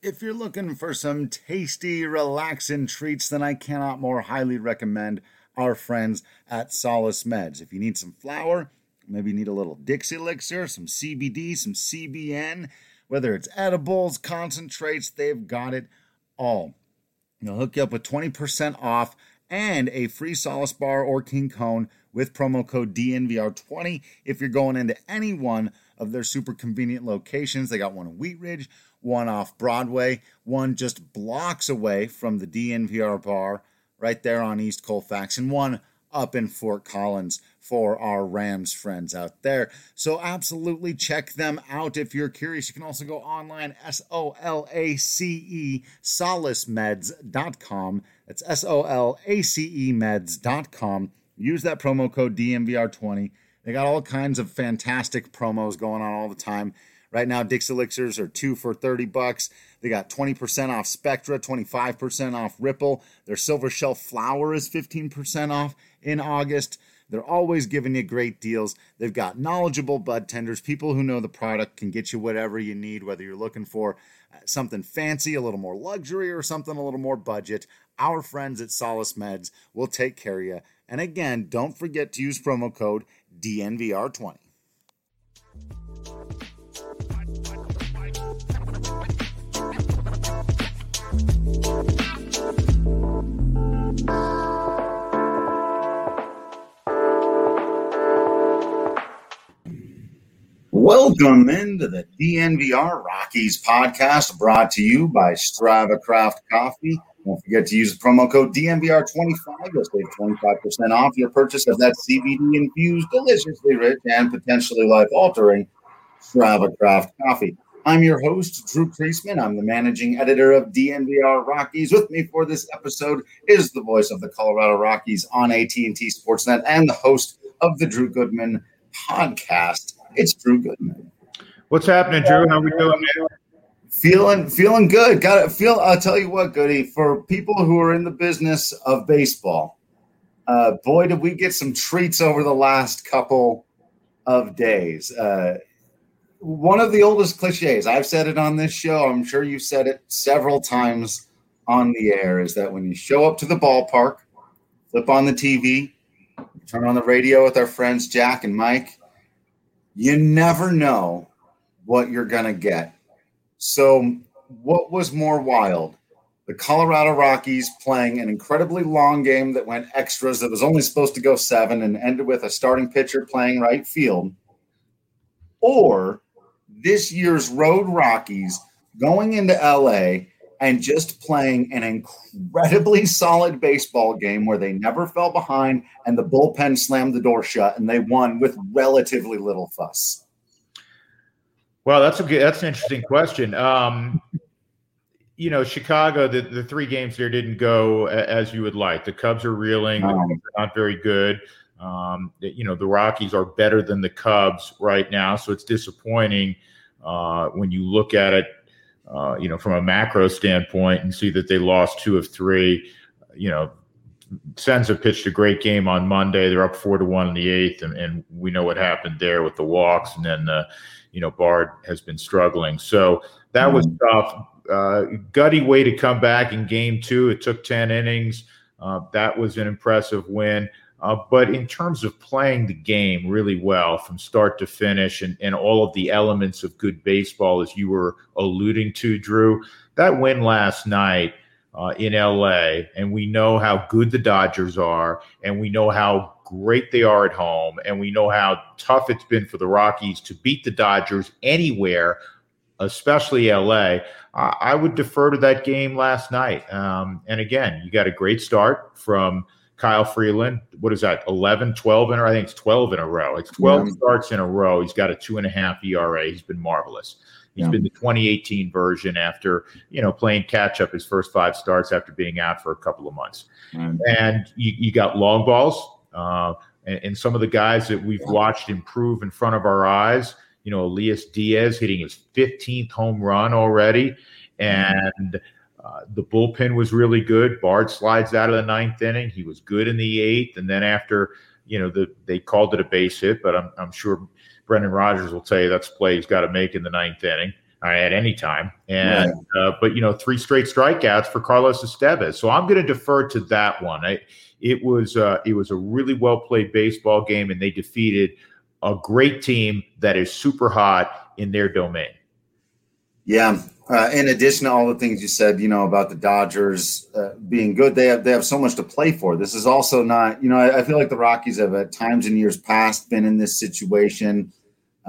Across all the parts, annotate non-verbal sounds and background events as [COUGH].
If you're looking for some tasty, relaxing treats, then I cannot more highly recommend our friends at Solace Meds. If you need some flour, maybe you need a little Dixie Elixir, some CBD, some CBN, whether it's edibles, concentrates, they've got it all. They'll hook you up with 20% off and a free Solace bar or King Cone with promo code DNVR20 if you're going into any one of their super convenient locations. They got one in Wheat Ridge, one off Broadway, one just blocks away from the DNVR bar right there on East Colfax, and one up in Fort Collins for our Rams friends out there. So absolutely check them out if you're curious. You can also go online, S O L A C E, solacemeds.com. That's S O L A C E meds.com. Use that promo code DNVR20. They got all kinds of fantastic promos going on all the time. Right now, Dixie Elixirs are two for 30 bucks. They got 20% off Spectra, 25% off Ripple. Their Silver Shelf Flower is 15% off in August. They're always giving you great deals. They've got knowledgeable bud tenders, people who know the product can get you whatever you need, whether you're looking for uh, something fancy, a little more luxury, or something a little more budget. Our friends at Solace Meds will take care of you. And again, don't forget to use promo code DNVR20. Welcome into the DNVR Rockies podcast brought to you by Strava Craft Coffee. Don't forget to use the promo code DNVR25. You'll save 25% off your purchase of that CBD infused, deliciously rich, and potentially life altering Strava Craft Coffee. I'm your host, Drew Creasman. I'm the managing editor of DNVR Rockies. With me for this episode is the voice of the Colorado Rockies on AT&T Sportsnet and the host of the Drew Goodman podcast. It's Drew Goodman. What's happening, Drew? How are we doing, man? Feeling feeling good. Got to feel. I'll tell you what, Goody. For people who are in the business of baseball, uh, boy, did we get some treats over the last couple of days. Uh, one of the oldest cliches. I've said it on this show. I'm sure you've said it several times on the air. Is that when you show up to the ballpark, flip on the TV, turn on the radio with our friends Jack and Mike you never know what you're going to get. So, what was more wild? The Colorado Rockies playing an incredibly long game that went extras that was only supposed to go seven and ended with a starting pitcher playing right field, or this year's Road Rockies going into LA and just playing an incredibly solid baseball game where they never fell behind and the bullpen slammed the door shut and they won with relatively little fuss. Well, that's a good, that's an interesting question. Um, you know, Chicago, the, the three games there didn't go as you would like. The Cubs are reeling, um, not very good. Um, you know, the Rockies are better than the Cubs right now, so it's disappointing uh, when you look at it uh, you know, from a macro standpoint and see that they lost two of three. You know, Sens have pitched a great game on Monday. They're up four to one in the eighth, and, and we know what happened there with the walks. And then, uh, you know, Bard has been struggling. So that was mm-hmm. tough. Uh, gutty way to come back in game two. It took 10 innings. Uh, that was an impressive win. Uh, but in terms of playing the game really well from start to finish and, and all of the elements of good baseball, as you were alluding to, Drew, that win last night uh, in LA, and we know how good the Dodgers are, and we know how great they are at home, and we know how tough it's been for the Rockies to beat the Dodgers anywhere, especially LA. I, would defer to that game last night. Um, and again, you got a great start from Kyle Freeland. What is that? 11, 12 in a row? I think it's 12 in a row. It's 12 yeah. starts in a row. He's got a two and a half ERA. He's been marvelous. He's yeah. been the 2018 version after, you know, playing catch up his first five starts after being out for a couple of months. Mm. And you, you, got long balls. Uh, and, and, some of the guys that we've watched improve in front of our eyes, you know, Elias Diaz hitting his 15th home run already. And uh, the bullpen was really good. Bard slides out of the ninth inning. He was good in the eighth. And then after, you know, the, they called it a base hit, but I'm, I'm sure Brendan Rodgers will tell you that's play he's got to make in the ninth inning uh, at any time. And uh, but you know, three straight strikeouts for Carlos Estevez. So I'm going to defer to that one. I, it was uh, it was a really well played baseball game, and they defeated a great team that is super hot in their domain. Yeah. Uh, in addition to all the things you said, you know about the Dodgers uh, being good, they have they have so much to play for. This is also not, you know, I, I feel like the Rockies have at times in years past been in this situation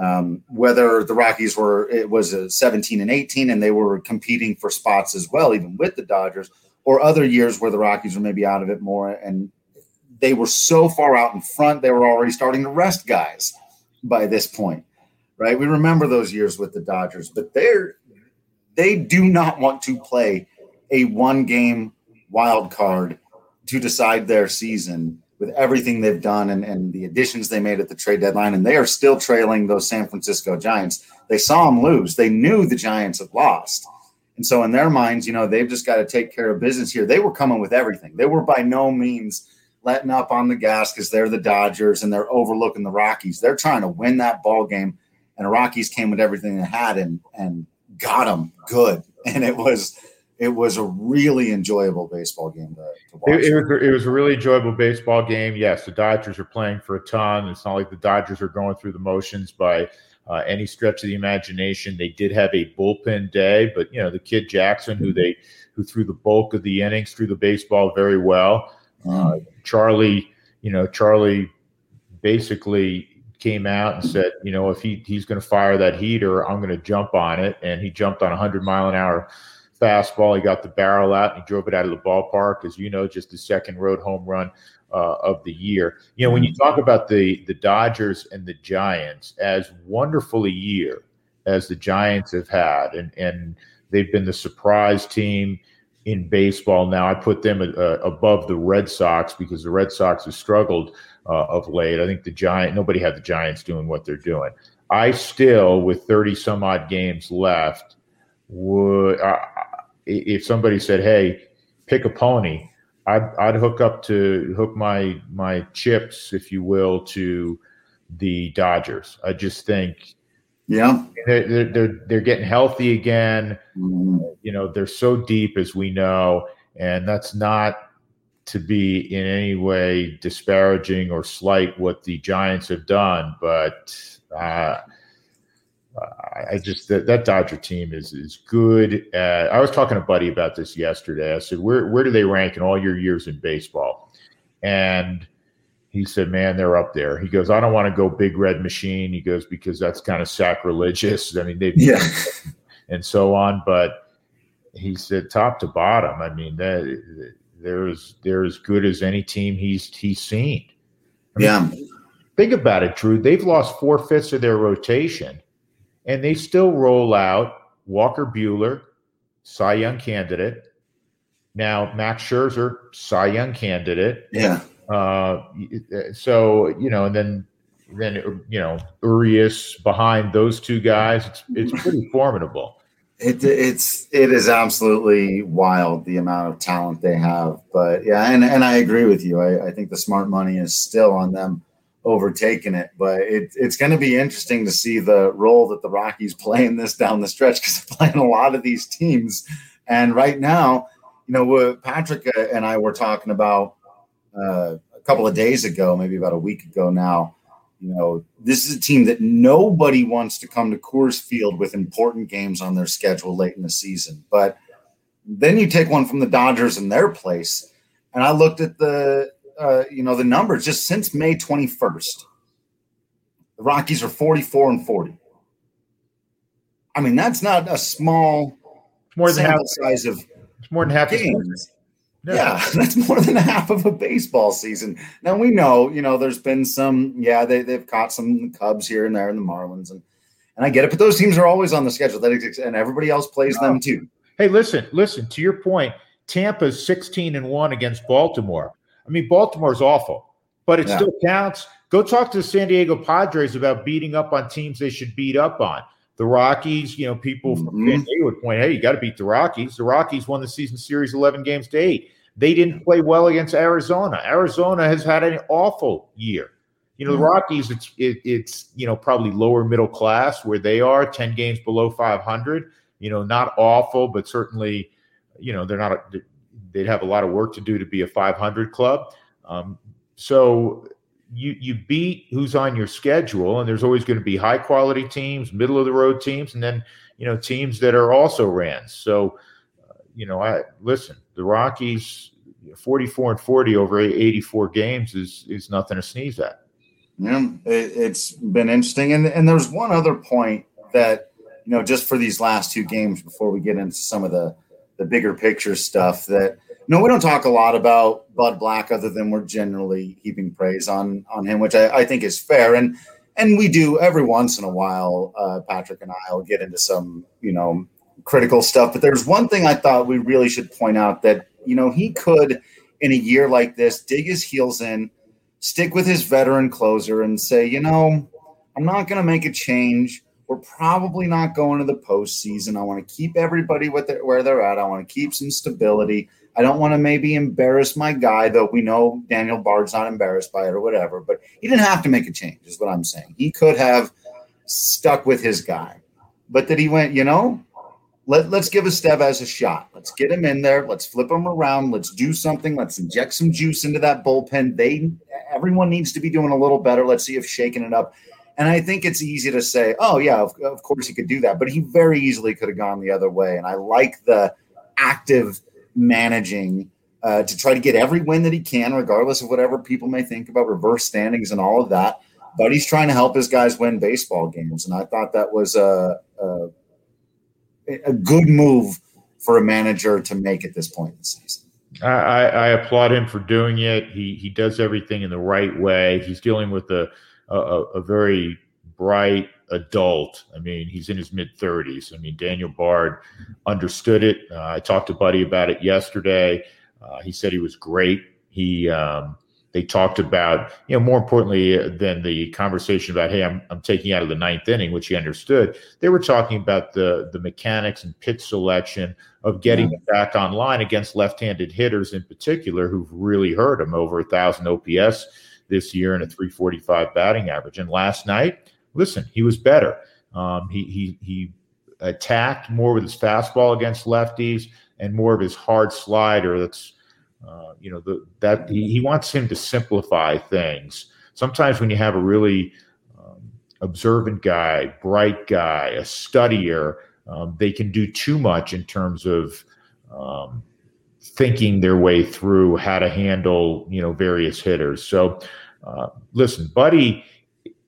um, whether the Rockies were it was a 17 and 18 and they were competing for spots as well, even with the Dodgers, or other years where the Rockies were maybe out of it more and they were so far out in front they were already starting to rest guys by this point, right? We remember those years with the Dodgers, but they're they do not want to play a one game wild card to decide their season with everything they've done and, and the additions they made at the trade deadline, and they are still trailing those San Francisco Giants. They saw them lose. They knew the Giants had lost. And so, in their minds, you know, they've just got to take care of business here. They were coming with everything. They were by no means letting up on the gas because they're the Dodgers and they're overlooking the Rockies. They're trying to win that ball game, and the Rockies came with everything they had and and got them good. And it was it was a really enjoyable baseball game to, to watch. It, it, was, it was a really enjoyable baseball game. Yes, the Dodgers are playing for a ton. It's not like the Dodgers are going through the motions by uh, any stretch of the imagination. They did have a bullpen day, but you know the kid Jackson, who they who threw the bulk of the innings, threw the baseball very well. Uh, Charlie, you know Charlie, basically came out and said, you know, if he he's going to fire that heater, I'm going to jump on it, and he jumped on a hundred mile an hour fastball. He got the barrel out and he drove it out of the ballpark. As you know, just the second road home run uh, of the year. You know, when you talk about the the Dodgers and the Giants, as wonderful a year as the Giants have had, and and they've been the surprise team in baseball. Now I put them uh, above the Red Sox because the Red Sox have struggled uh, of late. I think the Giant nobody had the Giants doing what they're doing. I still, with thirty some odd games left, would uh, if somebody said, "Hey, pick a pony," I'd, I'd hook up to hook my my chips, if you will, to the Dodgers. I just think, yeah, they're they're they're getting healthy again. Mm-hmm. You know, they're so deep as we know, and that's not to be in any way disparaging or slight what the Giants have done, but. Uh, I just that, that Dodger team is is good. At, I was talking to Buddy about this yesterday. I said, "Where where do they rank in all your years in baseball?" And he said, "Man, they're up there." He goes, "I don't want to go big red machine." He goes because that's kind of sacrilegious. [LAUGHS] I mean, they yeah, [LAUGHS] and so on. But he said, top to bottom. I mean, that they're as they're as good as any team he's he's seen. I mean, yeah. Think about it, Drew. They've lost four fifths of their rotation and they still roll out Walker Buehler, Cy Young candidate. Now Max Scherzer, Cy Young candidate. Yeah. Uh, uh, so you know, and then then uh, you know Urias behind those two guys. It's it's pretty [LAUGHS] formidable. It, it's it is absolutely wild the amount of talent they have. But yeah, and, and I agree with you. I, I think the smart money is still on them overtaking it. But it, it's going to be interesting to see the role that the Rockies play in this down the stretch because they're playing a lot of these teams. And right now, you know, Patrick uh, and I were talking about uh, a couple of days ago, maybe about a week ago now. You know, this is a team that nobody wants to come to Coors Field with important games on their schedule late in the season. But then you take one from the Dodgers in their place, and I looked at the uh, you know the numbers just since May 21st. The Rockies are 44 and 40. I mean, that's not a small more than half size of it's more than half games. Yeah. yeah. [LAUGHS] that's more than half of a baseball season. Now we know, you know, there's been some, yeah, they, they've caught some Cubs here and there and the Marlins and and I get it, but those teams are always on the schedule. That exists, and everybody else plays no. them too. Hey, listen, listen, to your point, Tampa's 16 and 1 against Baltimore. I mean, Baltimore's awful, but it yeah. still counts. Go talk to the San Diego Padres about beating up on teams they should beat up on. The Rockies, you know, people mm-hmm. from San Diego would point, hey, you got to beat the Rockies. The Rockies won the season series 11 games to eight. They didn't play well against Arizona. Arizona has had an awful year. You know, the Rockies, it's it, it's you know probably lower middle class where they are, ten games below five hundred. You know, not awful, but certainly, you know, they're not. A, they'd have a lot of work to do to be a five hundred club. Um, so you you beat who's on your schedule, and there's always going to be high quality teams, middle of the road teams, and then you know teams that are also rans. So uh, you know, I listen. The Rockies, 44 and 40 over 84 games is is nothing to sneeze at. Yeah, it, it's been interesting, and and there's one other point that you know just for these last two games before we get into some of the the bigger picture stuff that no, we don't talk a lot about Bud Black other than we're generally heaping praise on on him, which I, I think is fair. And and we do every once in a while. Uh, Patrick and I will get into some you know critical stuff. But there's one thing I thought we really should point out that you know he could in a year like this dig his heels in, stick with his veteran closer, and say, you know, I'm not going to make a change. We're probably not going to the postseason. I want to keep everybody with where they're at. I want to keep some stability. I don't want to maybe embarrass my guy, though we know Daniel Bard's not embarrassed by it or whatever. But he didn't have to make a change, is what I'm saying. He could have stuck with his guy, but that he went, you know, let, let's give Estevez a shot. Let's get him in there. Let's flip him around. Let's do something. Let's inject some juice into that bullpen. They everyone needs to be doing a little better. Let's see if shaking it up. And I think it's easy to say, oh yeah, of, of course he could do that, but he very easily could have gone the other way. And I like the active managing uh, to try to get every win that he can, regardless of whatever people may think about reverse standings and all of that. But he's trying to help his guys win baseball games, and I thought that was a, a, a good move for a manager to make at this point in the season. I, I, applaud him for doing it. He he does everything in the right way. He's dealing with a a, a very bright, adult. I mean, he's in his mid 30s. I mean, Daniel Bard understood it. Uh, I talked to Buddy about it yesterday. Uh, he said he was great. He um, they talked about, you know, more importantly than the conversation about, hey, I'm, I'm taking out of the ninth inning, which he understood. They were talking about the the mechanics and pitch selection of getting yeah. back online against left-handed hitters in particular, who've really hurt him over a thousand OPS this year and a 345 batting average. And last night, listen, he was better. Um, he he he attacked more with his fastball against lefties and more of his hard slider. That's uh, you know the, that he, he wants him to simplify things. Sometimes when you have a really um, observant guy, bright guy, a studier, um, they can do too much in terms of um, thinking their way through how to handle you know various hitters. So uh, listen, Buddy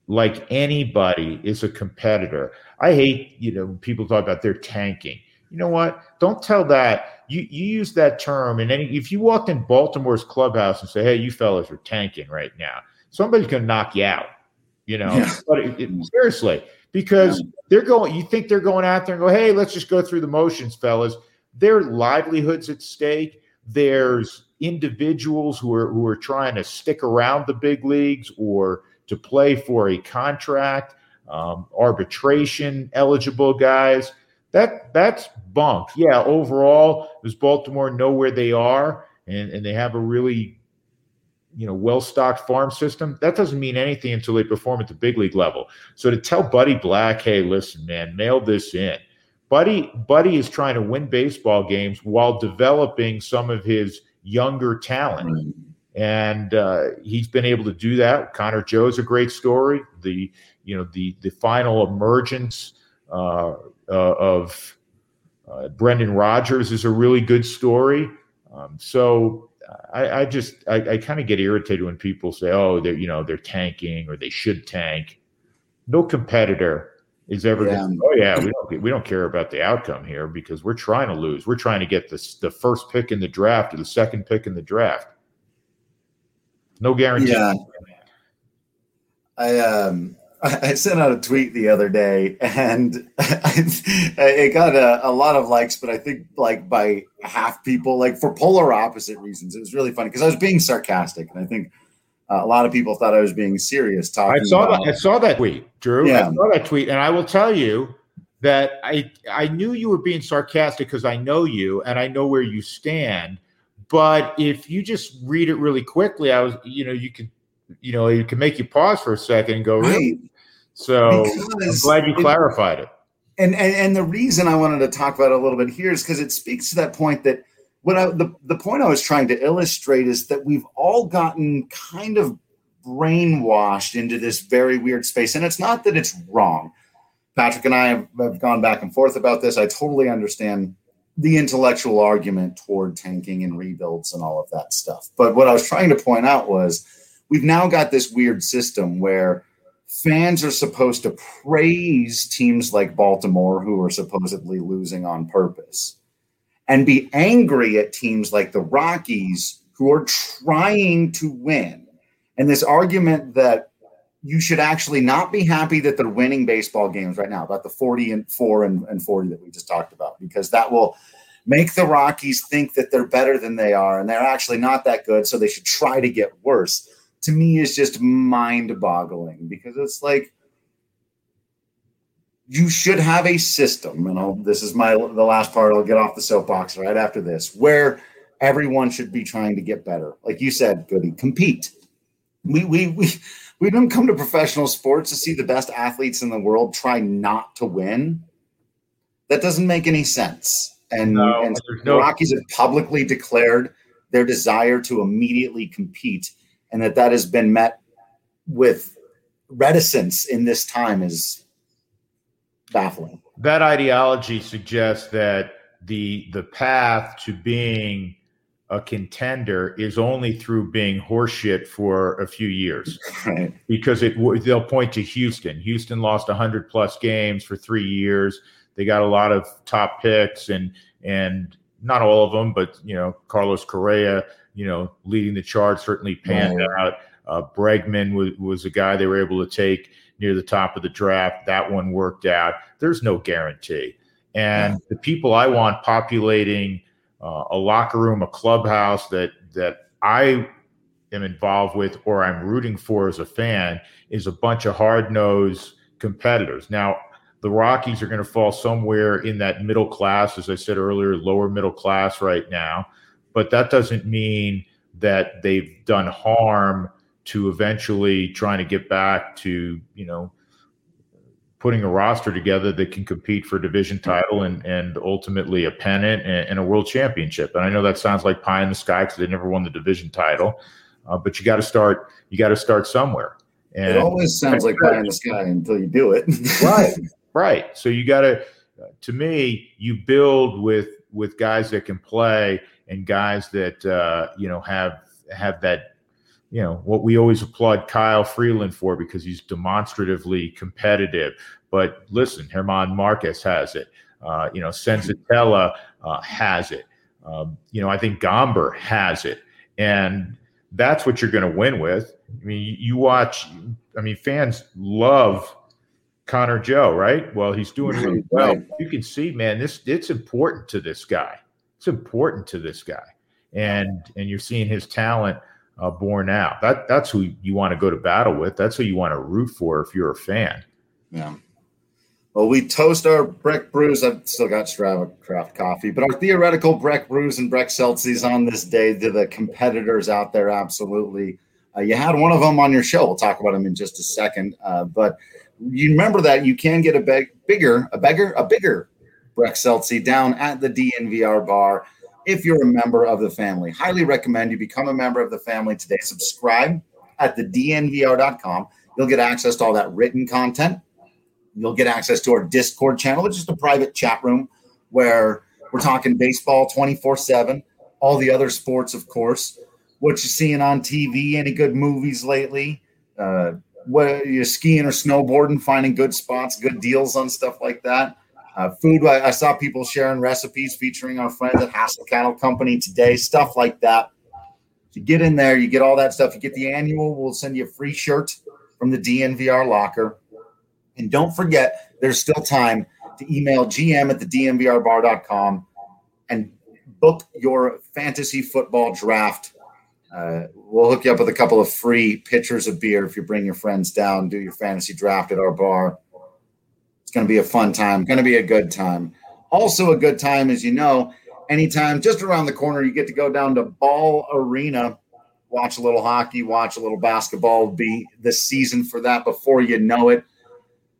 like anybody, is a competitor. I hate, you know, people talk about they're tanking. You know what? Don't tell that. You you use that term, and any if you walked in Baltimore's clubhouse and say, "Hey, you fellas are tanking right now," somebody's to knock you out. You know, yeah. but it, it, seriously, because yeah. they're going. You think they're going out there and go, "Hey, let's just go through the motions, fellas." Their livelihoods at stake. There's individuals who are who are trying to stick around the big leagues or to play for a contract, um, arbitration eligible guys. That that's bunk. Yeah, overall, does Baltimore know where they are and, and they have a really you know well-stocked farm system that doesn't mean anything until they perform at the big league level so to tell buddy black hey listen man mail this in buddy buddy is trying to win baseball games while developing some of his younger talent and uh, he's been able to do that. Connor Joe's a great story. The you know the the final emergence uh, uh, of uh, Brendan Rodgers is a really good story. Um, so I, I, just I, I kind of get irritated when people say, "Oh, they're you know they're tanking or they should tank." No competitor is ever yeah. Gonna, oh yeah we don't we don't care about the outcome here because we're trying to lose we're trying to get this the first pick in the draft or the second pick in the draft no guarantee yeah i um [LAUGHS] I sent out a tweet the other day, and [LAUGHS] it got a, a, lot of likes, but I think like by half people, like for polar opposite reasons. It was really funny because I was being sarcastic, and I think uh, a lot of people thought I was being serious. Talking. I saw about, that. I saw that tweet, Drew. Yeah. I saw that tweet, and I will tell you that I I knew you were being sarcastic because I know you and I know where you stand. But if you just read it really quickly, I was you know you could you know it can make you pause for a second and go right. Really? So because I'm glad you clarified it. And, and and the reason I wanted to talk about it a little bit here is because it speaks to that point that what I, the, the point I was trying to illustrate is that we've all gotten kind of brainwashed into this very weird space. And it's not that it's wrong. Patrick and I have, have gone back and forth about this. I totally understand the intellectual argument toward tanking and rebuilds and all of that stuff. But what I was trying to point out was we've now got this weird system where fans are supposed to praise teams like Baltimore who are supposedly losing on purpose and be angry at teams like the Rockies who are trying to win. And this argument that you should actually not be happy that they're winning baseball games right now, about the 40 and 4 and, and 40 that we just talked about, because that will make the Rockies think that they're better than they are and they're actually not that good. So they should try to get worse. To me, is just mind boggling because it's like, you should have a system, and I'll, this is my the last part. I'll get off the soapbox right after this, where everyone should be trying to get better. Like you said, Goody, compete. We we we we don't come to professional sports to see the best athletes in the world try not to win. That doesn't make any sense. And, no, and the no- Rockies have publicly declared their desire to immediately compete, and that that has been met with reticence in this time is baffling. That ideology suggests that the the path to being a contender is only through being horseshit for a few years, [LAUGHS] right. because it they'll point to Houston. Houston lost 100 plus games for three years. They got a lot of top picks and and not all of them, but you know Carlos Correa, you know leading the charge certainly panned right. out. Uh, Bregman was was a guy they were able to take near the top of the draft. That one worked out. There's no guarantee. And yeah. the people I want populating uh, a locker room, a clubhouse that that I am involved with or I'm rooting for as a fan is a bunch of hard nosed competitors. Now, the Rockies are going to fall somewhere in that middle class, as I said earlier, lower middle class right now. But that doesn't mean that they've done harm to eventually trying to get back to you know putting a roster together that can compete for a division title and and ultimately a pennant and, and a world championship. And I know that sounds like pie in the sky because they never won the division title, uh, but you got to start. You got to start somewhere. And it always sounds like pie in the sky until you do it. right, [LAUGHS] right. So you got to. To me, you build with with guys that can play and guys that uh, you know have have that you know what we always applaud Kyle Freeland for because he's demonstratively competitive. But listen, Germán Marquez has it. Uh, you know, Senzatela uh, has it. Um, you know, I think Gomber has it, and that's what you're going to win with. I mean, you, you watch. I mean, fans love Connor Joe, right? Well, he's doing really well. You can see, man, this it's important to this guy. It's important to this guy, and and you're seeing his talent uh, borne out. That that's who you want to go to battle with. That's who you want to root for if you're a fan. Yeah. Well, we toast our Breck brews. I've still got Strava craft coffee, but our theoretical Breck brews and Breck Seltzies on this day to the competitors out there. Absolutely. Uh, you had one of them on your show. We'll talk about them in just a second. Uh, but you remember that you can get a big, bigger, a bigger, a bigger Breck Seltzy down at the DNVR bar if you're a member of the family. Highly recommend you become a member of the family today. Subscribe at the dnvr.com. You'll get access to all that written content. You'll get access to our Discord channel, which is a private chat room where we're talking baseball 24 7, all the other sports, of course. What you're seeing on TV, any good movies lately, uh, what you're skiing or snowboarding, finding good spots, good deals on stuff like that. Uh, food, I, I, saw people sharing recipes featuring our friends at Hassel Cattle Company today, stuff like that. You get in there, you get all that stuff. You get the annual, we'll send you a free shirt from the DNVR locker. And don't forget, there's still time to email gm at the dnvrbar.com and book your fantasy football draft. Uh, we'll hook you up with a couple of free pitchers of beer if you bring your friends down, do your fantasy draft at our bar. Going to be a fun time, going to be a good time. Also, a good time, as you know, anytime just around the corner, you get to go down to Ball Arena, watch a little hockey, watch a little basketball. Be the season for that before you know it.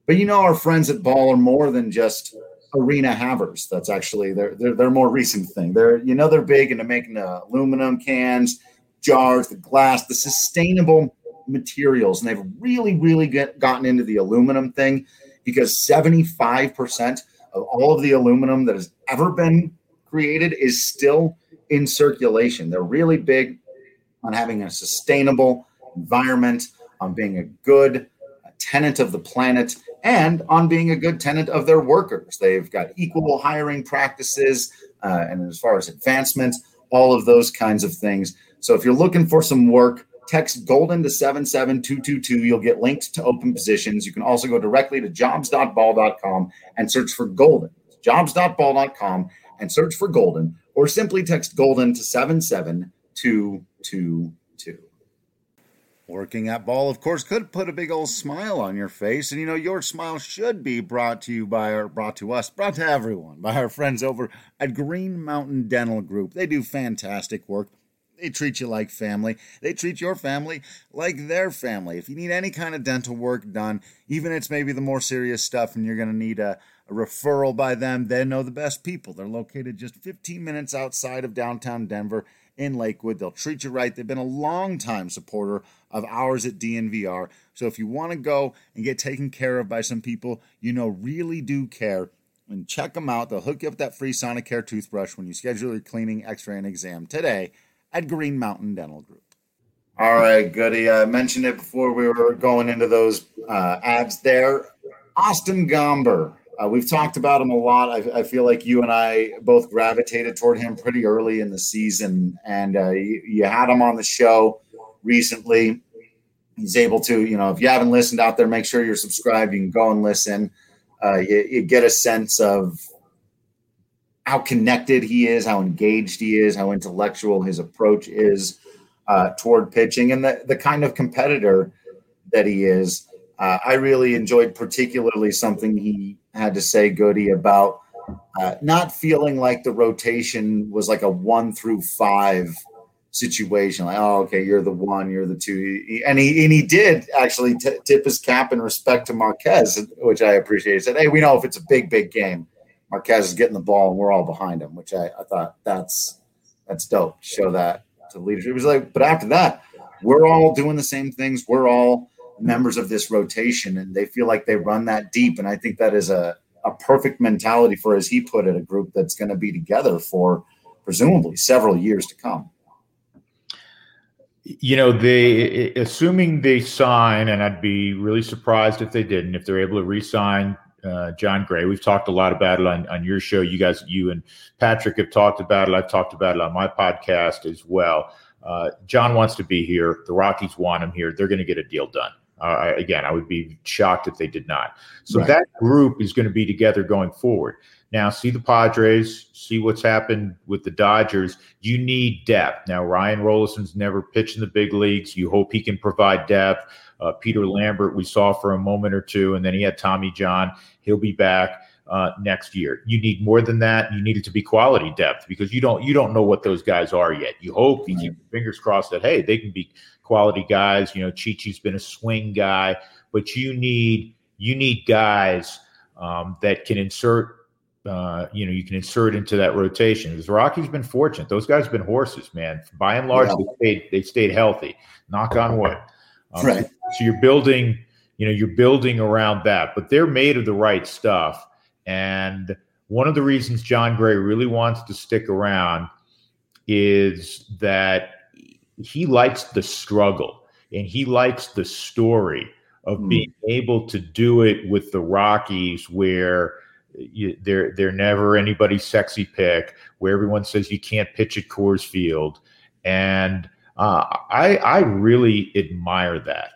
But you know, our friends at Ball are more than just arena havers. That's actually their their, their more recent thing. They're you know they're big into making the aluminum cans, jars, the glass, the sustainable materials, and they've really really get, gotten into the aluminum thing because seventy five percent of all of the aluminum that has ever been created is still in circulation. They're really big on having a sustainable environment, on being a good tenant of the planet and on being a good tenant of their workers. They've got equal hiring practices, uh, and as far as advancement, all of those kinds of things. So if you're looking for some work, text golden to 77222 you'll get linked to open positions you can also go directly to jobs.ball.com and search for golden jobs.ball.com and search for golden or simply text golden to 77222 Working at Ball, of course, could put a big old smile on your face. And you know, your smile should be brought to you by our, brought to us, brought to everyone by our friends over at Green Mountain Dental Group. They do fantastic work. They treat you like family. They treat your family like their family. If you need any kind of dental work done, even if it's maybe the more serious stuff and you're going to need a, a referral by them, they know the best people. They're located just 15 minutes outside of downtown Denver in Lakewood. They'll treat you right. They've been a long time supporter of ours at DNVR. So if you want to go and get taken care of by some people you know really do care, and check them out. They'll hook you up that free Sonicare toothbrush when you schedule your cleaning, x-ray, and exam today at Green Mountain Dental Group. All right, goody. I mentioned it before we were going into those uh, ads there. Austin Gomber uh, we've talked about him a lot. I, I, feel like you and I both gravitated toward him pretty early in the season, and uh, you, you, had him on the show recently. He's able to, you know, if you haven't listened out there, make sure you're subscribed. You can go and listen. Uh, you, you get a sense of how connected he is, how engaged he is, how intellectual his approach is uh, toward pitching, and the, the kind of competitor that he is. Uh, I really enjoyed particularly something he had to say, Goody, about uh, not feeling like the rotation was like a one through five situation. Like, oh, okay, you're the one, you're the two, and he and he did actually t- tip his cap in respect to Marquez, which I appreciate. He said, "Hey, we know if it's a big, big game, Marquez is getting the ball, and we're all behind him," which I, I thought that's that's dope. Show that to leadership. It was like, but after that, we're all doing the same things. We're all members of this rotation and they feel like they run that deep. And I think that is a, a perfect mentality for, as he put it, a group that's going to be together for presumably several years to come. You know, they assuming they sign, and I'd be really surprised if they didn't, if they're able to re-sign uh, Jon Gray. We've talked a lot about it on, on your show. You guys, you and Patrick have talked about it. I've talked about it on my podcast as well. Uh, Jon wants to be here. The Rockies want him here. They're going to get a deal done. Uh, again, I would be shocked if they did not. So right. that group is going to be together going forward. Now, see the Padres, see what's happened with the Dodgers. You need depth. Now, Ryan Rolison's never pitched in the big leagues. You hope he can provide depth. Uh, Peter Lambert, we saw for a moment or two, and then he had Tommy John. He'll be back uh, next year. You need more than that. You need it to be quality depth because you don't you don't know what those guys are yet. You hope you keep your fingers crossed that hey, they can be quality guys. You know, Chichi's been a swing guy, but you need you need guys um, that can insert uh, you know, you can insert into that rotation. Because Rocky's been fortunate; those guys have been horses, man. By and large, yeah. they stayed they stayed healthy. Knock on wood. Um, right. So you're building, you know, you're building around that, but they're made of the right stuff. And one of the reasons Jon Gray really wants to stick around is that he likes the struggle and he likes the story of mm. being able to do it with the Rockies where you, they're they're never anybody's sexy pick, where everyone says you can't pitch at Coors Field, and uh, I I really admire that.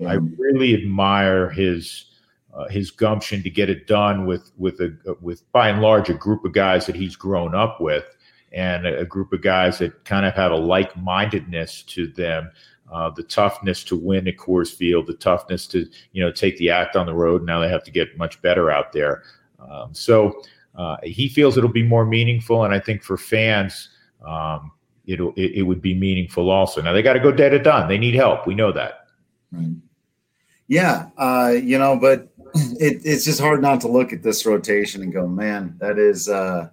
Mm. I really admire his uh, his gumption to get it done with with a with by and large a group of guys that he's grown up with, and a, a group of guys that kind of have a like mindedness to them. Uh, the toughness to win at Coors Field, the toughness to you know take the act on the road. Now they have to get much better out there. Um, so uh, he feels it'll be more meaningful, and I think for fans, um, it'll it, it, would be meaningful also. Now they got to go dead or done. They need help. We know that. Right. Yeah, uh, you know, but [CLEARS THROAT] it, it's just hard not to look at this rotation and go, man, that is. Uh,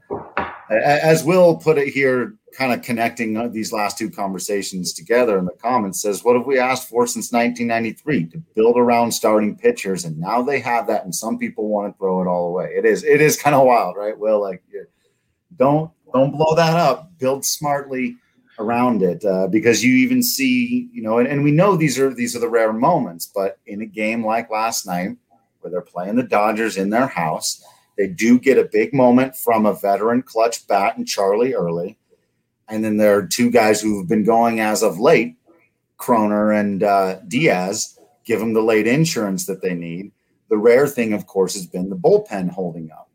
as Will put it here, kind of connecting these last two conversations together in the comments says, What have we asked for since 1993? To build around starting pitchers. And now they have that. And some people want to throw it all away. It is, it is kind of wild, right? Will, like, don't, don't blow that up. Build smartly around it uh, because you even see, you know, and, and we know these are, these are the rare moments, but in a game like last night where they're playing the Dodgers in their house, they do get a big moment from a veteran clutch bat and Charlie Early and then there are two guys who've been going as of late, Kroner and uh, Diaz, give them the late insurance that they need. The rare thing, of course, has been the bullpen holding up.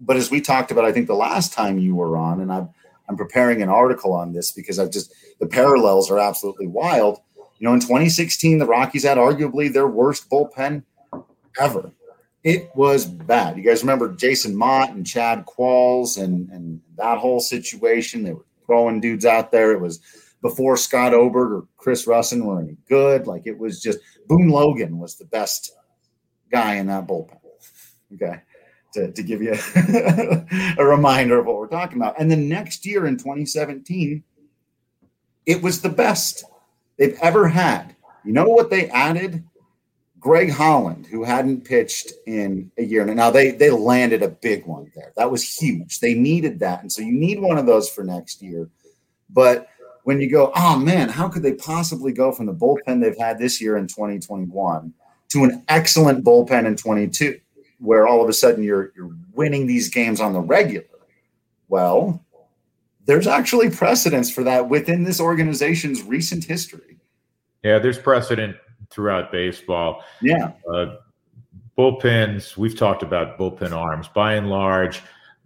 But as we talked about, I think the last time you were on, and I'm, I'm preparing an article on this because I've just the parallels are absolutely wild. You know, in 2016, the Rockies had arguably their worst bullpen ever. It was bad. You guys remember Jason Motte and Chad Qualls and, and that whole situation? They were throwing dudes out there. It was before Scott Oberg or Chris Rusin were any good. Like it was just Boone Logan was the best guy in that bullpen. Okay. To, to give you [LAUGHS] a reminder of what we're talking about. And the next year in 2017, it was the best they've ever had. You know what they added? Greg Holland, who hadn't pitched in a year. Now they they landed a big one there. That was huge. They needed that, and so you need one of those for next year. But when you go, oh man, how could they possibly go from the bullpen they've had this year in 2021 to an excellent bullpen in 22, where all of a sudden you're you're winning these games on the regular? Well, there's actually precedence for that within this organization's recent history. Yeah, there's precedent throughout baseball. Yeah. Uh, bullpens, we've talked about bullpen arms. By and large,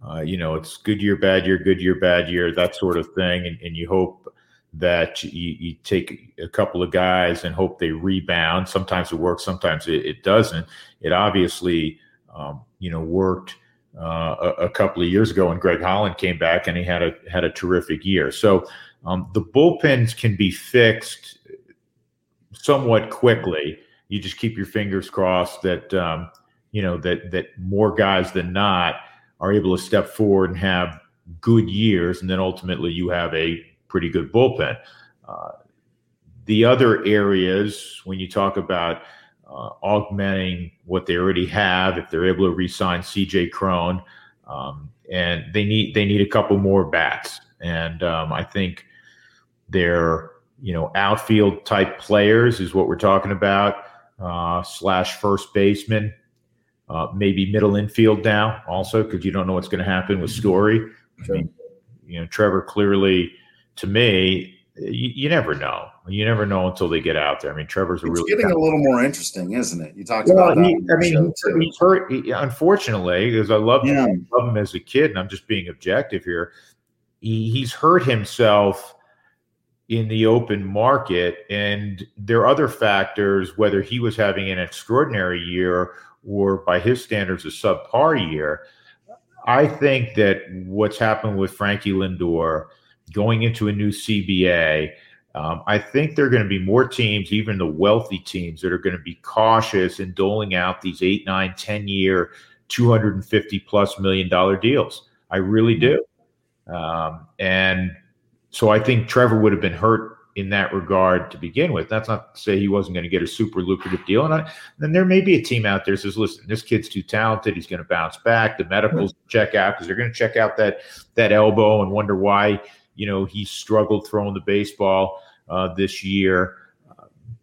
uh, you know, it's good year, bad year, good year, bad year, that sort of thing. And, and you hope that you, you, take a couple of guys and hope they rebound. Sometimes it works, sometimes it, it doesn't. It obviously, um, you know, worked uh, a, a, couple of years ago when Greg Holland came back and he had a had a terrific year. So um, the bullpens can be fixed somewhat quickly. You just keep your fingers crossed that um, you know that that more guys than not are able to step forward and have good years, and then ultimately you have a pretty good bullpen. Uh, the other areas, when you talk about uh, augmenting what they already have, if they're able to re-sign C.J. Cron, um, and they need they need a couple more bats, and um, I think they're you know, outfield type players is what we're talking about, uh, slash first baseman, uh, maybe middle infield now also, because you don't know what's going to happen with Story. I mean, you know, Trevor clearly, to me, you, you, never know. You never know until they get out there. I mean, Trevor's a it's really getting a little more interesting, isn't it? You talked well, about he, I mean, he's hurt. He, unfortunately, because I love yeah. him, love him as a kid, and I'm just being objective here. He, he's hurt himself in the open market. And there are other factors, whether he was having an extraordinary year or by his standards, a subpar year. I think that what's happened with Frankie Lindor going into a new CBA, um, I think there are going to be more teams, even the wealthy teams, that are going to be cautious in doling out these eight, nine, 10 year 250 plus million dollar deals. I really do. Um, and so I think Trevor would have been hurt in that regard to begin with. That's not to say he wasn't going to get a super lucrative deal. And I, then there may be a team out there says, listen, this kid's too talented. He's going to bounce back. The medicals check out because they're going to check out that that elbow and wonder why you know he struggled throwing the baseball uh, this year.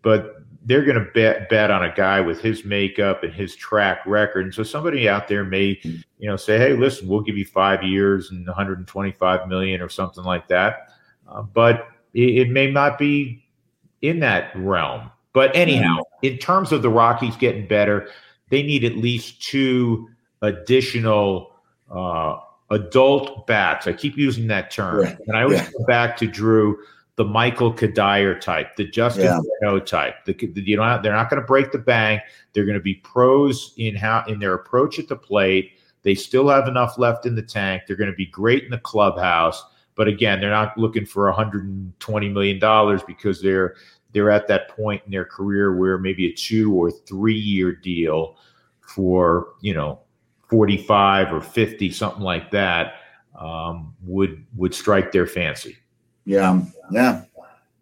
But they're going to bet bet on a guy with his makeup and his track record. And so somebody out there may, you know, say, "Hey, listen, we'll give you five years and 125 million or something like that." Uh, but it, it, may not be in that realm. But anyhow, in terms of the Rockies getting better, they need at least two additional uh, adult bats. I keep using that term, and I always yeah. come back to Drew the Michael Cuddyer type, the Justin yeah. type. The, the, you know, they're not going to break the bank. They're going to be pros in how in their approach at the plate. They still have enough left in the tank. They're going to be great in the clubhouse. But again, they're not looking for 120 million dollars because they're they're at that point in their career where maybe a two or three year deal for you know 45 or 50 something like that um, would would strike their fancy. Yeah, yeah,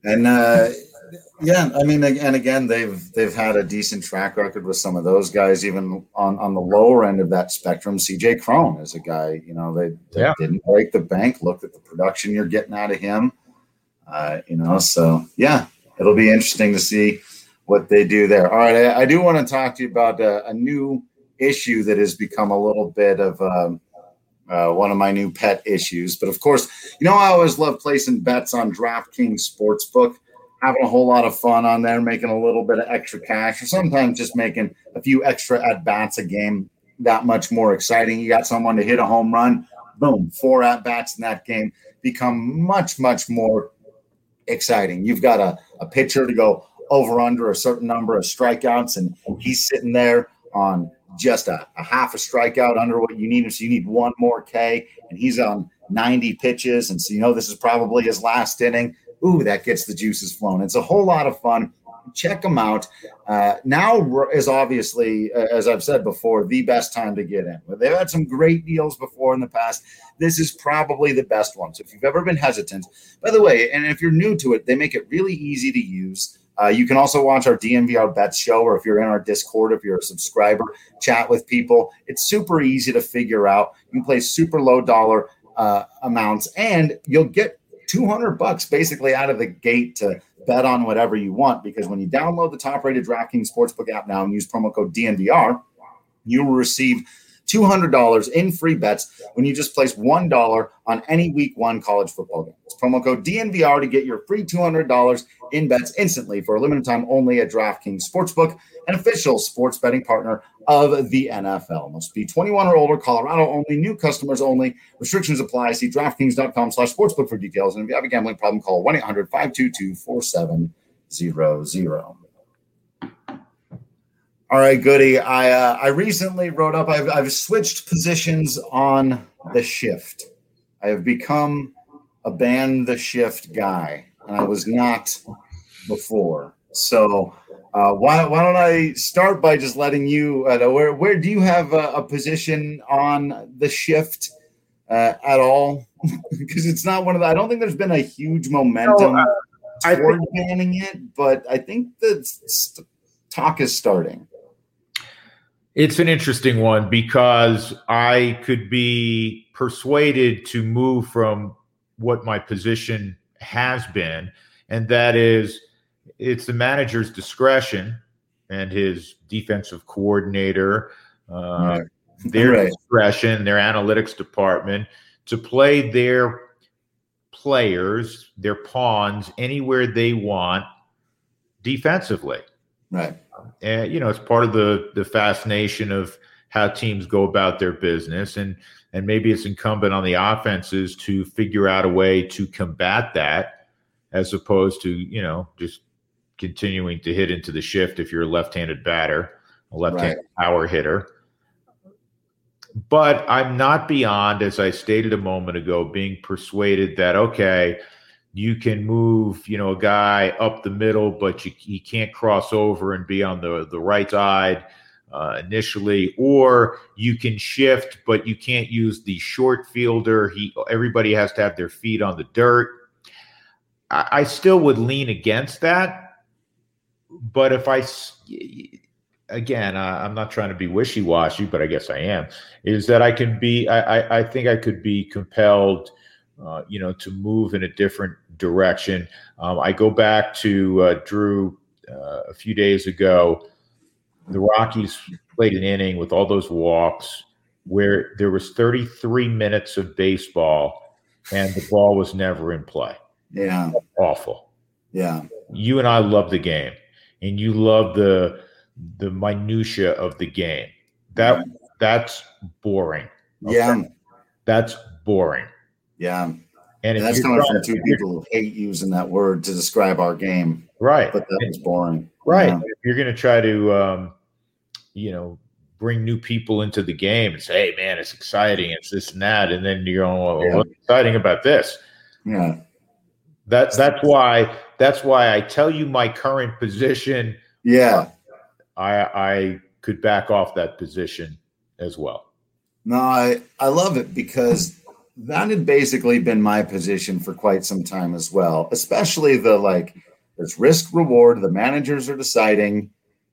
and uh, yeah, I mean, and again, they've they've had a decent track record with some of those guys, even on on the lower end of that spectrum. CJ Cron is a guy, you know, they, they yeah. didn't break the bank. Look at the production you're getting out of him, uh, you know. So yeah, it'll be interesting to see what they do there. All right, I, I do want to talk to you about a, a, new issue that has become a little bit of. Um, uh, one of my new pet issues. But of course, you know, I always love placing bets on DraftKings Sportsbook, having a whole lot of fun on there, making a little bit of extra cash, or sometimes just making a few extra at bats a game that much more exciting. You got someone to hit a home run, boom, four at bats in that game become much, much more exciting. You've got a, a pitcher to go over under a certain number of strikeouts, and he's sitting there on just a, a, half a strikeout under what you need. So you need one more K, and he's on 90 pitches. And so you know this is probably his last inning. Ooh, that gets the juices flowing. It's a whole lot of fun. Check them out. Uh, now is obviously, as I've said before, the best time to get in. They've had some great deals before in the past. This is probably the best one. So if you've ever been hesitant, by the way, and if you're new to it, they make it really easy to use. Uh, you can also watch our DNVR bets show, or if you're in our Discord, if you're a subscriber, chat with people. It's super easy to figure out. You can play super low dollar uh, amounts, and you'll get 200 bucks basically out of the gate to bet on whatever you want. Because when you download the top-rated DraftKings Sportsbook app now and use promo code DNVR, you will receive $200 in free bets when you just place $1 on any week one college football game. It's promo code DNVR to get your free $200 in bets instantly for a limited time only at DraftKings Sportsbook, an official sports betting partner of the NFL. Must be 21 or older, Colorado only, new customers only. Restrictions apply. See DraftKings.com slash sportsbook for details. And if you have a gambling problem, call 1-800-522-4700. All right, Goody. I uh, I recently wrote up. I've I've switched positions on the shift. I have become a ban the shift guy, and I was not before. So uh, why why don't I start by just letting you uh, where where do you have a, a position on the shift uh, at all? [LAUGHS] because it's not one of the. I don't think there's been a huge momentum no, uh, toward think, banning it, but I think the st- talk is starting. It's an interesting one because I could be persuaded to move from what my position has been, and that is it's the manager's discretion and his defensive coordinator, uh, right. their right. discretion, their analytics department to play their players, their pawns anywhere they want defensively. Right. And you know, it's part of the the fascination of how teams go about their business and and maybe it's incumbent on the offenses to figure out a way to combat that as opposed to, you know, just continuing to hit into the shift if you're a left-handed batter, a left-handed right. power hitter. But I'm not beyond, as I stated a moment ago, being persuaded that okay, you can move, you know, a guy up the middle, but you, he can't cross over and be on the the right side uh, initially, or you can shift, but you can't use the short fielder. He everybody has to have their feet on the dirt. I, I still would lean against that, but if I again, uh, I'm not trying to be wishy washy, but I guess I am. Is that I can be? I I, I think I could be compelled, uh, you know, to move in a different direction. Um, I go back to uh, Drew uh, a few days ago the Rockies played an inning with all those walks where there was 33 minutes of baseball and the ball was never in play. Yeah. Awful. Yeah. You and I love the game and you love the the minutia of the game. That that's boring. Okay? Yeah. That's boring. Yeah. And, and that's coming from two people who hate using that word to describe our game. Right. But that was boring. Right. Yeah. If you're going to try to um, you know, bring new people into the game and say, "Hey, man, it's exciting. It's this and that," and then you're going, well, yeah. "What's exciting about this?" Yeah, that's that's why that's why I tell you my current position. Yeah, I I could back off that position as well. No, I I love it because that had basically been my position for quite some time as well. Especially the like, there's risk reward. The managers are deciding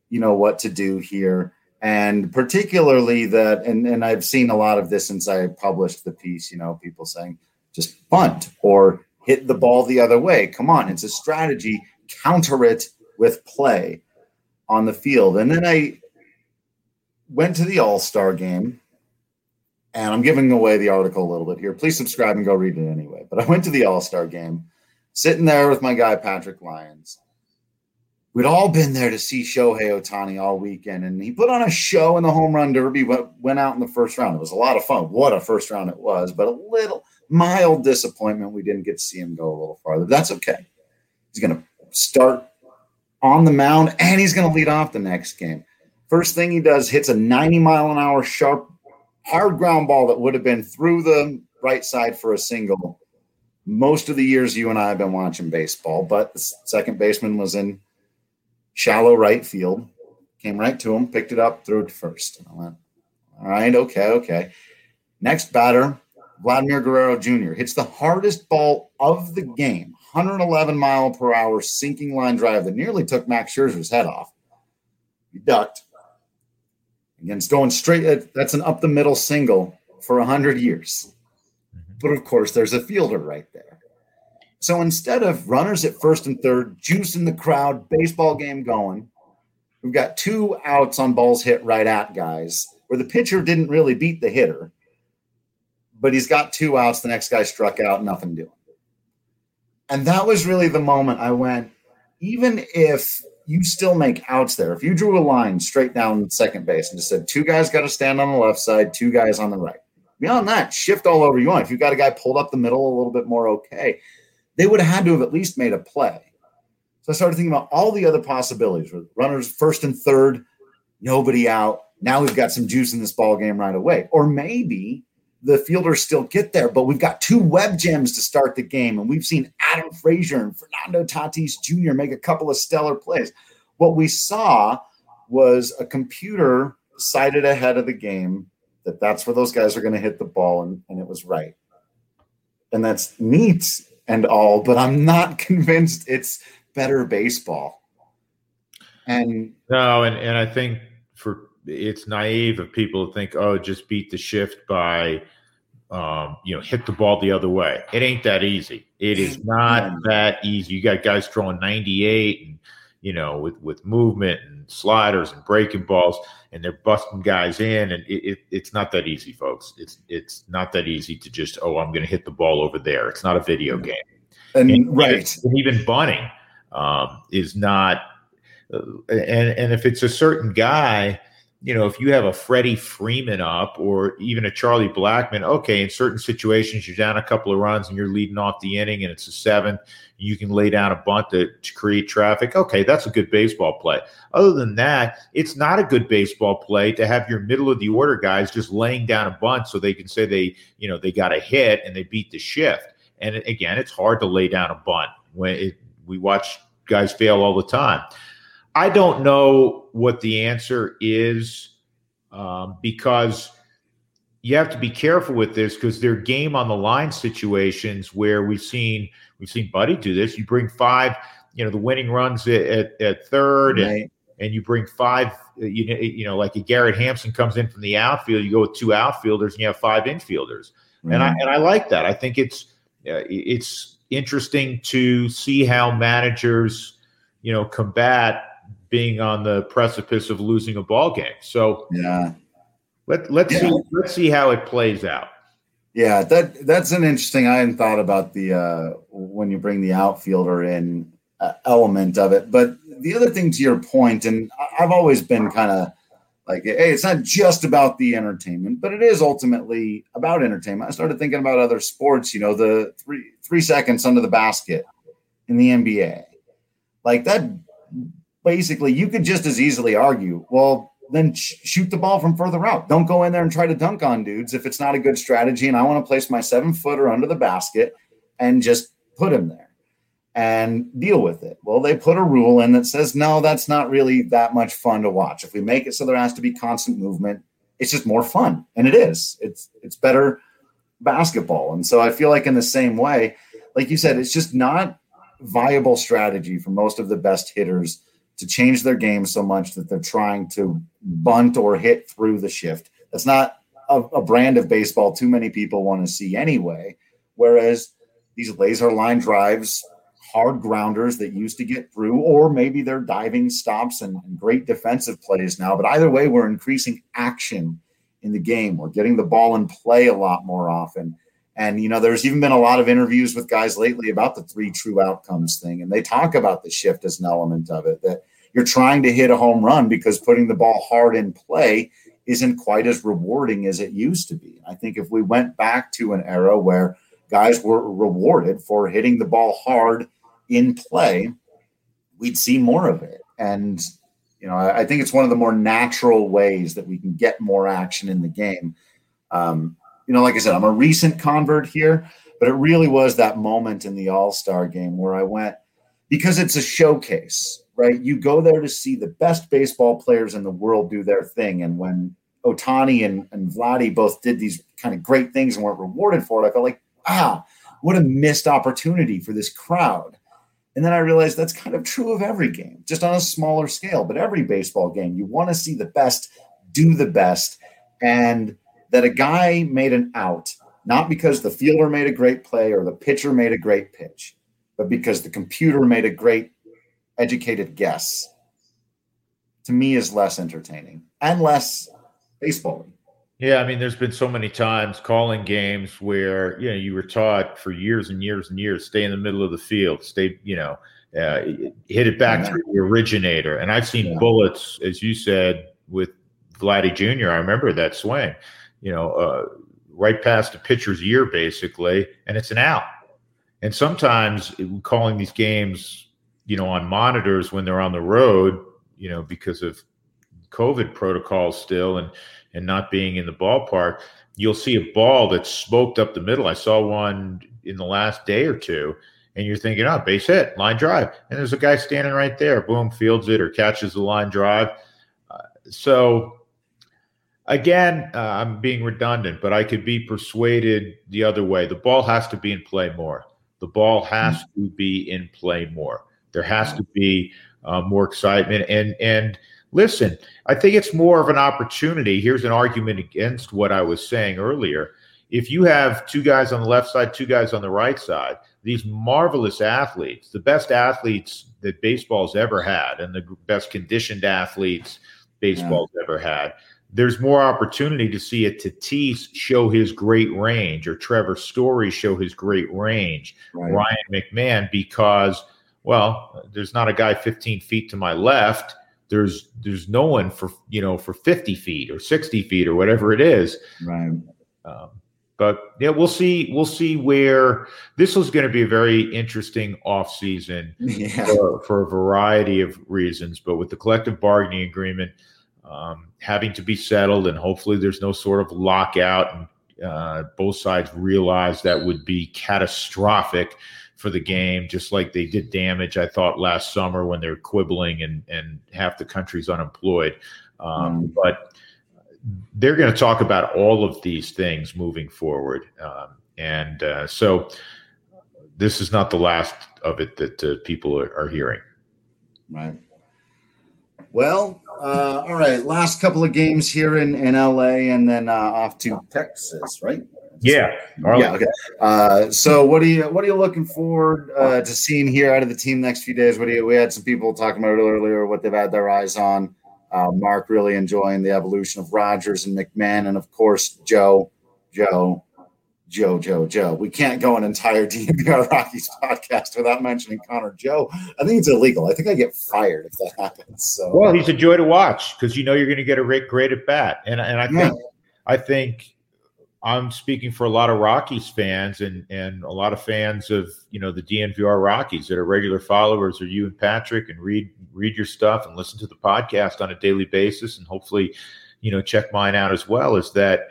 you know what to do here and particularly that and, and i've seen a lot of this since i published the piece you know people saying just bunt or hit the ball the other way come on it's a strategy counter it with play on the field and then i went to the all-star game and i'm giving away the article a little bit here please subscribe and go read it anyway but i went to the all-star game sitting there with my guy patrick lyons we'd all been there to see Shohei Ohtani all weekend, and he put on a show in the home run derby. Went, went out in the first round. It was a lot of fun. What a first round it was, but a little mild disappointment we didn't get to see him go a little farther. That's okay. He's going to start on the mound, and he's going to lead off the next game. First thing he does hits a 90 mile an hour sharp, hard ground ball that would have been through the right side for a single. Most of the years you and I have been watching baseball, but the second baseman was in shallow right field. Came right to him, picked it up, threw it first. I went, all right, okay, okay. Next batter, Vladimir Guerrero Jr. hits the hardest ball of the game, 111 mile per hour sinking line drive that nearly took Max Scherzer's head off. He ducked. Again, it's going straight. That's an up the middle single for 100 years. Mm-hmm. But of course, there's a fielder right there. So instead of runners at first and third, juice in the crowd, baseball game going, we've got two outs on balls hit right at guys where the pitcher didn't really beat the hitter, but he's got two outs. The next guy struck out, nothing doing. And that was really the moment I went, even if you still make outs there, if you drew a line straight down second base and just said two guys got to stand on the left side, two guys on the right. Beyond that, shift all over you want. If you've got a guy pulled up the middle a little bit more, okay they would have had to have at least made a play. So I started thinking about all the other possibilities with runners first and third, nobody out. Now we've got some juice in this ball game right away. Or maybe the fielders still get there, but we've got two web gems to start the game. And we've seen Adam Frazier and Fernando Tatis Jr. make a couple of stellar plays. What we saw was a computer decided ahead of the game that that's where those guys are going to hit the ball, and, and it was right. And that's neat and all, but I'm not [LAUGHS] convinced it's better baseball. And no, and, and I think for it's naive of people to think, oh, just beat the shift by um, you know, hit the ball the other way. It ain't that easy. It is not that easy. You got guys throwing 98 and you know, with with movement and sliders and breaking balls, and they're busting guys in, and it, it, it's not that easy, folks. It's it's not that easy to just oh, I'm going to hit the ball over there. It's not a video mm-hmm. game, and, and right, and even bunting um, is not. Uh, and and if it's a certain guy, you know, if you have a Freddie Freeman up or even a Charlie Blackmon, okay, in certain situations, you're down a couple of runs and you're leading off the inning and it's a seven, you can lay down a bunt to, to create traffic. Okay, that's a good baseball play. Other than that, it's not a good baseball play to have your middle of the order guys just laying down a bunt so they can say they, you know, they got a hit and they beat the shift. And again, it's hard to lay down a bunt when it, we watch guys fail all the time. I don't know what the answer is um, because you have to be careful with this because they're game on the line situations where we've seen we've seen Buddy do this. You bring five, you know, the winning runs at, at, at third, right. and, and you bring five. You know, you know, like a Garrett Hampson comes in from the outfield. You go with two outfielders, and you have five infielders, mm-hmm. and I and I like that. I think it's uh, it's interesting to see how managers, you know, combat being on the precipice of losing a ball game. So yeah, let let's yeah. see let's see how it plays out. Yeah, that that's an interesting. I hadn't thought about the uh, when you bring the outfielder in uh, element of it, but the other thing to your point, and I've always been kind of like, hey, it's not just about the entertainment, but it is ultimately about entertainment. I started thinking about other sports. You know, the three three seconds under the basket in the NBA, like that basically you could just as easily argue, well, then sh- shoot the ball from further out. Don't go in there and try to dunk on dudes if it's not a good strategy. And I want to place my seven footer under the basket and just put him there and deal with it. Well, they put a rule in that says, no, that's not really that much fun to watch. If we make it so there has to be constant movement, it's just more fun. And it is. It's it's better basketball. And so I feel like in the same way, like you said, it's just not viable strategy for most of the best hitters to change their game so much that they're trying to bunt or hit through the shift. That's not a, a brand of baseball too many people want to see anyway. Whereas these laser line drives, hard grounders that used to get through, or maybe they're diving stops and, and great defensive plays now. But either way, we're increasing action in the game. We're getting the ball in play a lot more often. And, you know, there's even been a lot of interviews with guys lately about the three true outcomes thing. And they talk about the shift as an element of it that you're trying to hit a home run because putting the ball hard in play isn't quite as rewarding as it used to be. I think if we went back to an era where guys were rewarded for hitting the ball hard in play, we'd see more of it. And, you know, I, think it's one of the more natural ways that we can get more action in the game. Um, you know, like I said, I'm a recent convert here, but it really was that moment in the All Star game where I went because it's a showcase, right? You go there to see the best baseball players in the world do their thing. And when Ohtani and, and Vladdy both did these kind of great things and weren't rewarded for it, I felt like, wow, what a missed opportunity for this crowd. And then I realized that's kind of true of every game, just on a smaller scale. But every baseball game, you want to see the best do the best. And that a guy made an out, not because the fielder made a great play or the pitcher made a great pitch, but because the computer made a great educated guess, to me is less entertaining and less baseball. Yeah, I mean, there's been so many times calling games where you know you were taught for years and years and years, stay in the middle of the field, stay, you know, uh, hit it back yeah. through the originator. And I've seen yeah. bullets, as you said, with Vladdy Jr. I remember that swing you know, uh, right past the pitcher's ear, basically, and it's an out. And sometimes calling these games, you know, on monitors when they're on the road, you know, because of COVID protocols still and and not being in the ballpark, you'll see a ball that's smoked up the middle. I saw one in the last day or two, and you're thinking, oh, base hit, line drive, and there's a guy standing right there, boom, fields it or catches the line drive. Uh, so again, uh, I'm being redundant, but I could be persuaded the other way. The ball has to be in play more. The ball has mm-hmm. to be in play more. There has to be uh, more excitement. And and listen, I think it's more of an opportunity. Here's an argument against what I was saying earlier. If you have two guys on the left side, two guys on the right side, these marvelous athletes, the best athletes that baseball's ever had, and the best conditioned athletes baseball's yeah. ever had there's more opportunity to see a Tatis show his great range or Trevor Story show his great range, right. Ryan McMahon, because, well, there's not a guy 15 feet to my left. There's there's no one for you know for 50 feet or 60 feet or whatever it is. Right. Um, but yeah, we'll see. We'll see where this was going to be a very interesting off season [LAUGHS] yeah. for, for a variety of reasons. But with the collective bargaining agreement, um, having to be settled, and hopefully there's no sort of lockout. And uh, both sides realize that would be catastrophic for the game, just like they did damage. I thought last summer when they're quibbling and and half the country's unemployed. Um, mm. But they're going to talk about all of these things moving forward, um, and uh, so this is not the last of it that uh, people are, are hearing. Right. Well, uh, all right. Last couple of games here in, in LA, and then uh, off to Texas, right? Yeah. Yeah. Okay. Uh, so, what are you what are you looking forward uh, to seeing here out of the team next few days? What do you? We had some people talking about it earlier. What they've had their eyes on. Uh, Mark really enjoying the evolution of Rodgers and McMahon, and of course Joe. Joe Joe, Joe, Joe. We can't go an entire [LAUGHS] DNVR Rockies podcast without mentioning Connor Joe. I think it's illegal. I think I get fired if that happens. So. Well, he's a joy to watch because you know you're going to get a great, great at bat, and and I think yeah. I think I'm speaking for a lot of Rockies fans and and a lot of fans of you know the DNVR Rockies that are regular followers of you and Patrick and read read your stuff and listen to the podcast on a daily basis and hopefully you know check mine out as well. Is that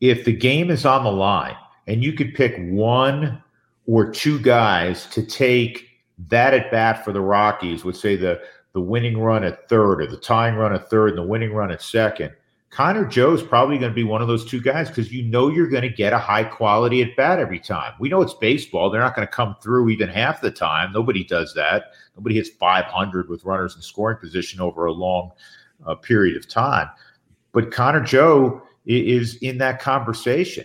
if the game is on the line and you could pick one or two guys to take that at bat for the Rockies, would say the the winning run at third or the tying run at third and the winning run at second. Connor Joe's probably going to be one of those two guys because you know you're going to get a high quality at bat every time. We know it's baseball. They're not going to come through even half the time. Nobody does that. Nobody hits 500 with runners in scoring position over a long uh, period of time. But Connor Joe is in that conversation.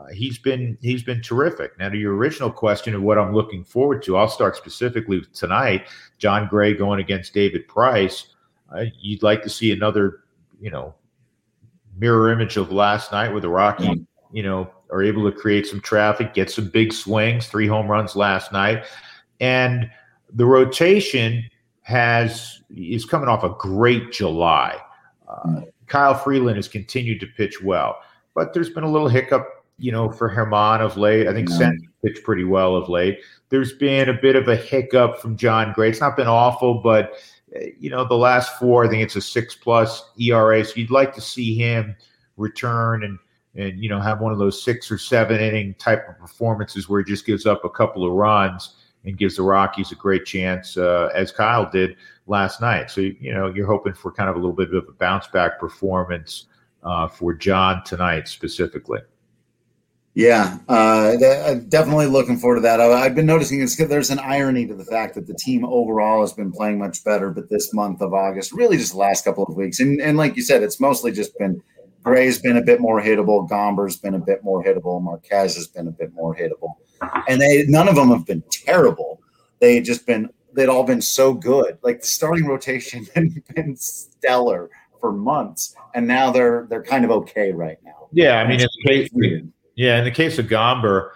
Uh, he's been he's been terrific. Now to your original question of what I'm looking forward to, I'll start specifically tonight. Jon Gray going against David Price. Uh, you'd like to see another, you know, mirror image of last night with the Rockies, you know, are able to create some traffic, get some big swings, three home runs last night, and the rotation has is coming off a great July. Uh, Kyle Freeland has continued to pitch well, but there's been a little hiccup, you know, for Germán of late. I think yeah. pitched pretty well of late. There's been a bit of a hiccup from Jon Gray. It's not been awful, but eh, you know, the last four, I think it's a six plus ERA. So you'd like to see him return and and you know have one of those six or seven inning type of performances where he just gives up a couple of runs and gives the Rockies a great chance, uh, as Kyle did last night. So you know you're hoping for kind of a little bit of a bounce back performance uh, for Jon tonight specifically. Yeah, uh, definitely looking forward to that. I, have been noticing there's an irony to the fact that the team overall has been playing much better, but this month of August, really just the last couple of weeks, and, and like you said, it's mostly just been Gray's been a bit more hittable, Gomber's been a bit more hittable, Marquez has been a bit more hittable, and they none of them have been terrible. They just been they'd all been so good. Like the starting rotation [LAUGHS] had been stellar for months, and now they're they're kind of okay right now. Yeah, I mean, in case, yeah, in the case of Gomber,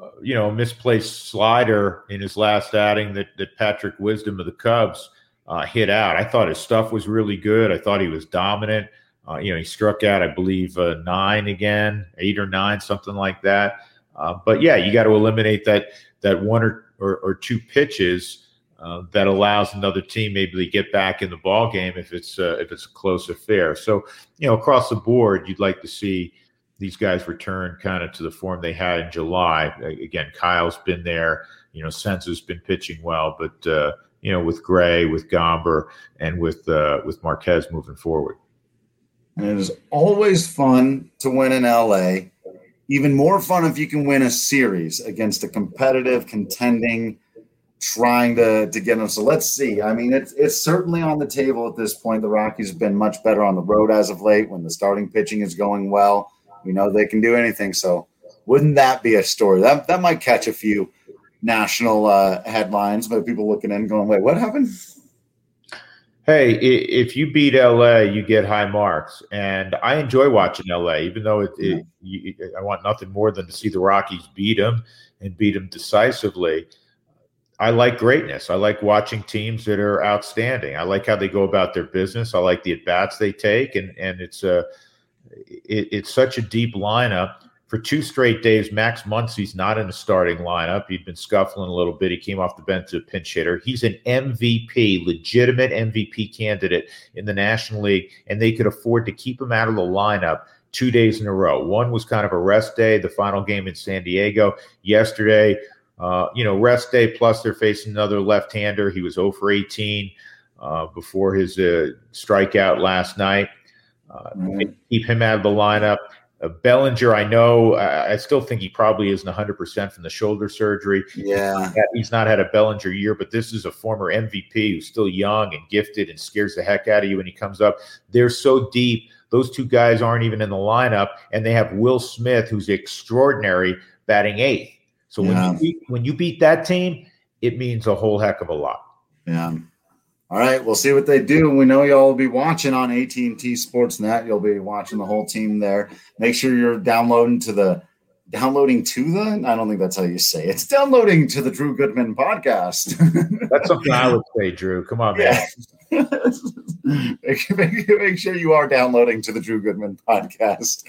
uh, you know, misplaced slider in his last outing that that Patrick Wisdom of the Cubs uh, hit out. I thought his stuff was really good. I thought he was dominant. Uh, you know, he struck out, I believe, uh, nine again, eight or nine, something like that. Uh, but yeah, you got to eliminate that that one or, or, or two pitches uh, that allows another team maybe to get back in the ball game if it's uh, if it's a close affair. So you know across the board, you'd like to see these guys return kind of to the form they had in July. Again, Kyle's been there. You know, Senza's been pitching well, but uh, you know with Gray, with Gomber, and with uh, with Marquez moving forward. And it is always fun to win in LA. Even more fun if you can win a series against a competitive, contending trying to to get them. So let's see. I mean, it's it's certainly on the table at this point. The Rockies have been much better on the road as of late. When the starting pitching is going well, we know they can do anything. So wouldn't that be a story? That that might catch a few national uh, headlines by people looking in, going, "Wait, what happened?" Hey, if you beat LA, you get high marks, and I enjoy watching LA, even though it, it you, I want nothing more than to see the Rockies beat them and beat them decisively. I like greatness. I like watching teams that are outstanding. I like how they go about their business. I like the at bats they take, and and it's a it, it's such a deep lineup. For two straight days, Max Muncy's not in the starting lineup. He'd been scuffling a little bit. He came off the bench as a pinch hitter. He's an MVP, legitimate MVP candidate in the National League, and they could afford to keep him out of the lineup two days in a row. One was kind of a rest day, the final game in San Diego yesterday. Uh, you know, rest day plus they're facing another left-hander. He was 0 for 18 uh, before his uh, strikeout last night. Mm-hmm. Keep him out of the lineup. Uh, Bellinger, I know, I still think he probably isn't 100% from the shoulder surgery. Yeah. He's not had a Bellinger year, but this is a former MVP who's still young and gifted and scares the heck out of you when he comes up. They're so deep. Those two guys aren't even in the lineup, and they have Will Smith, who's extraordinary, batting eighth. So yeah. when you beat, when you beat that team, it means a whole heck of a lot. Yeah. All right, we'll see what they do. We know y'all will be watching on AT&T Sportsnet. You'll be watching the whole team there. Make sure you're downloading to the downloading to the. I don't think that's how you say it. it's downloading to the Drew Goodman podcast. [LAUGHS] that's something I would say, Drew. Come on, man. Yeah. [LAUGHS] make, make, make, sure you are downloading to the Drew Goodman podcast.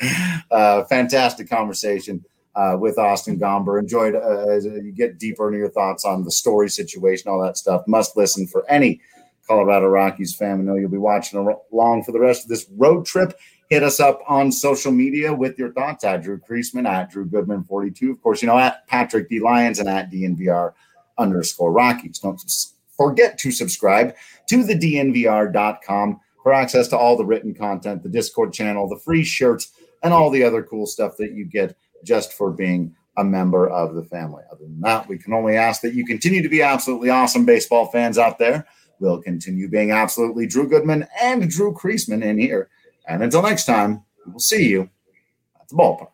Uh, fantastic conversation. Uh, with Austin Gomber. Enjoyed uh, as you get deeper into your thoughts on the Story situation, all that stuff. Must listen for any Colorado Rockies fan. I know you'll be watching along for the rest of this road trip. Hit us up on social media with your thoughts at Drew Creasman, at Drew Goodman 42. Of course, you know, at Patrick D. Lyons and at DNVR underscore Rockies. Don't forget to subscribe to the DNVR.com for access to all the written content, the Discord channel, the free shirts, and all the other cool stuff that you get just for being a member of the family. Other than that, we can only ask that you continue to be absolutely awesome baseball fans out there We'll continue being absolutely Drew Goodman and Drew Creasman in here. And until next time, we will see you at the ballpark.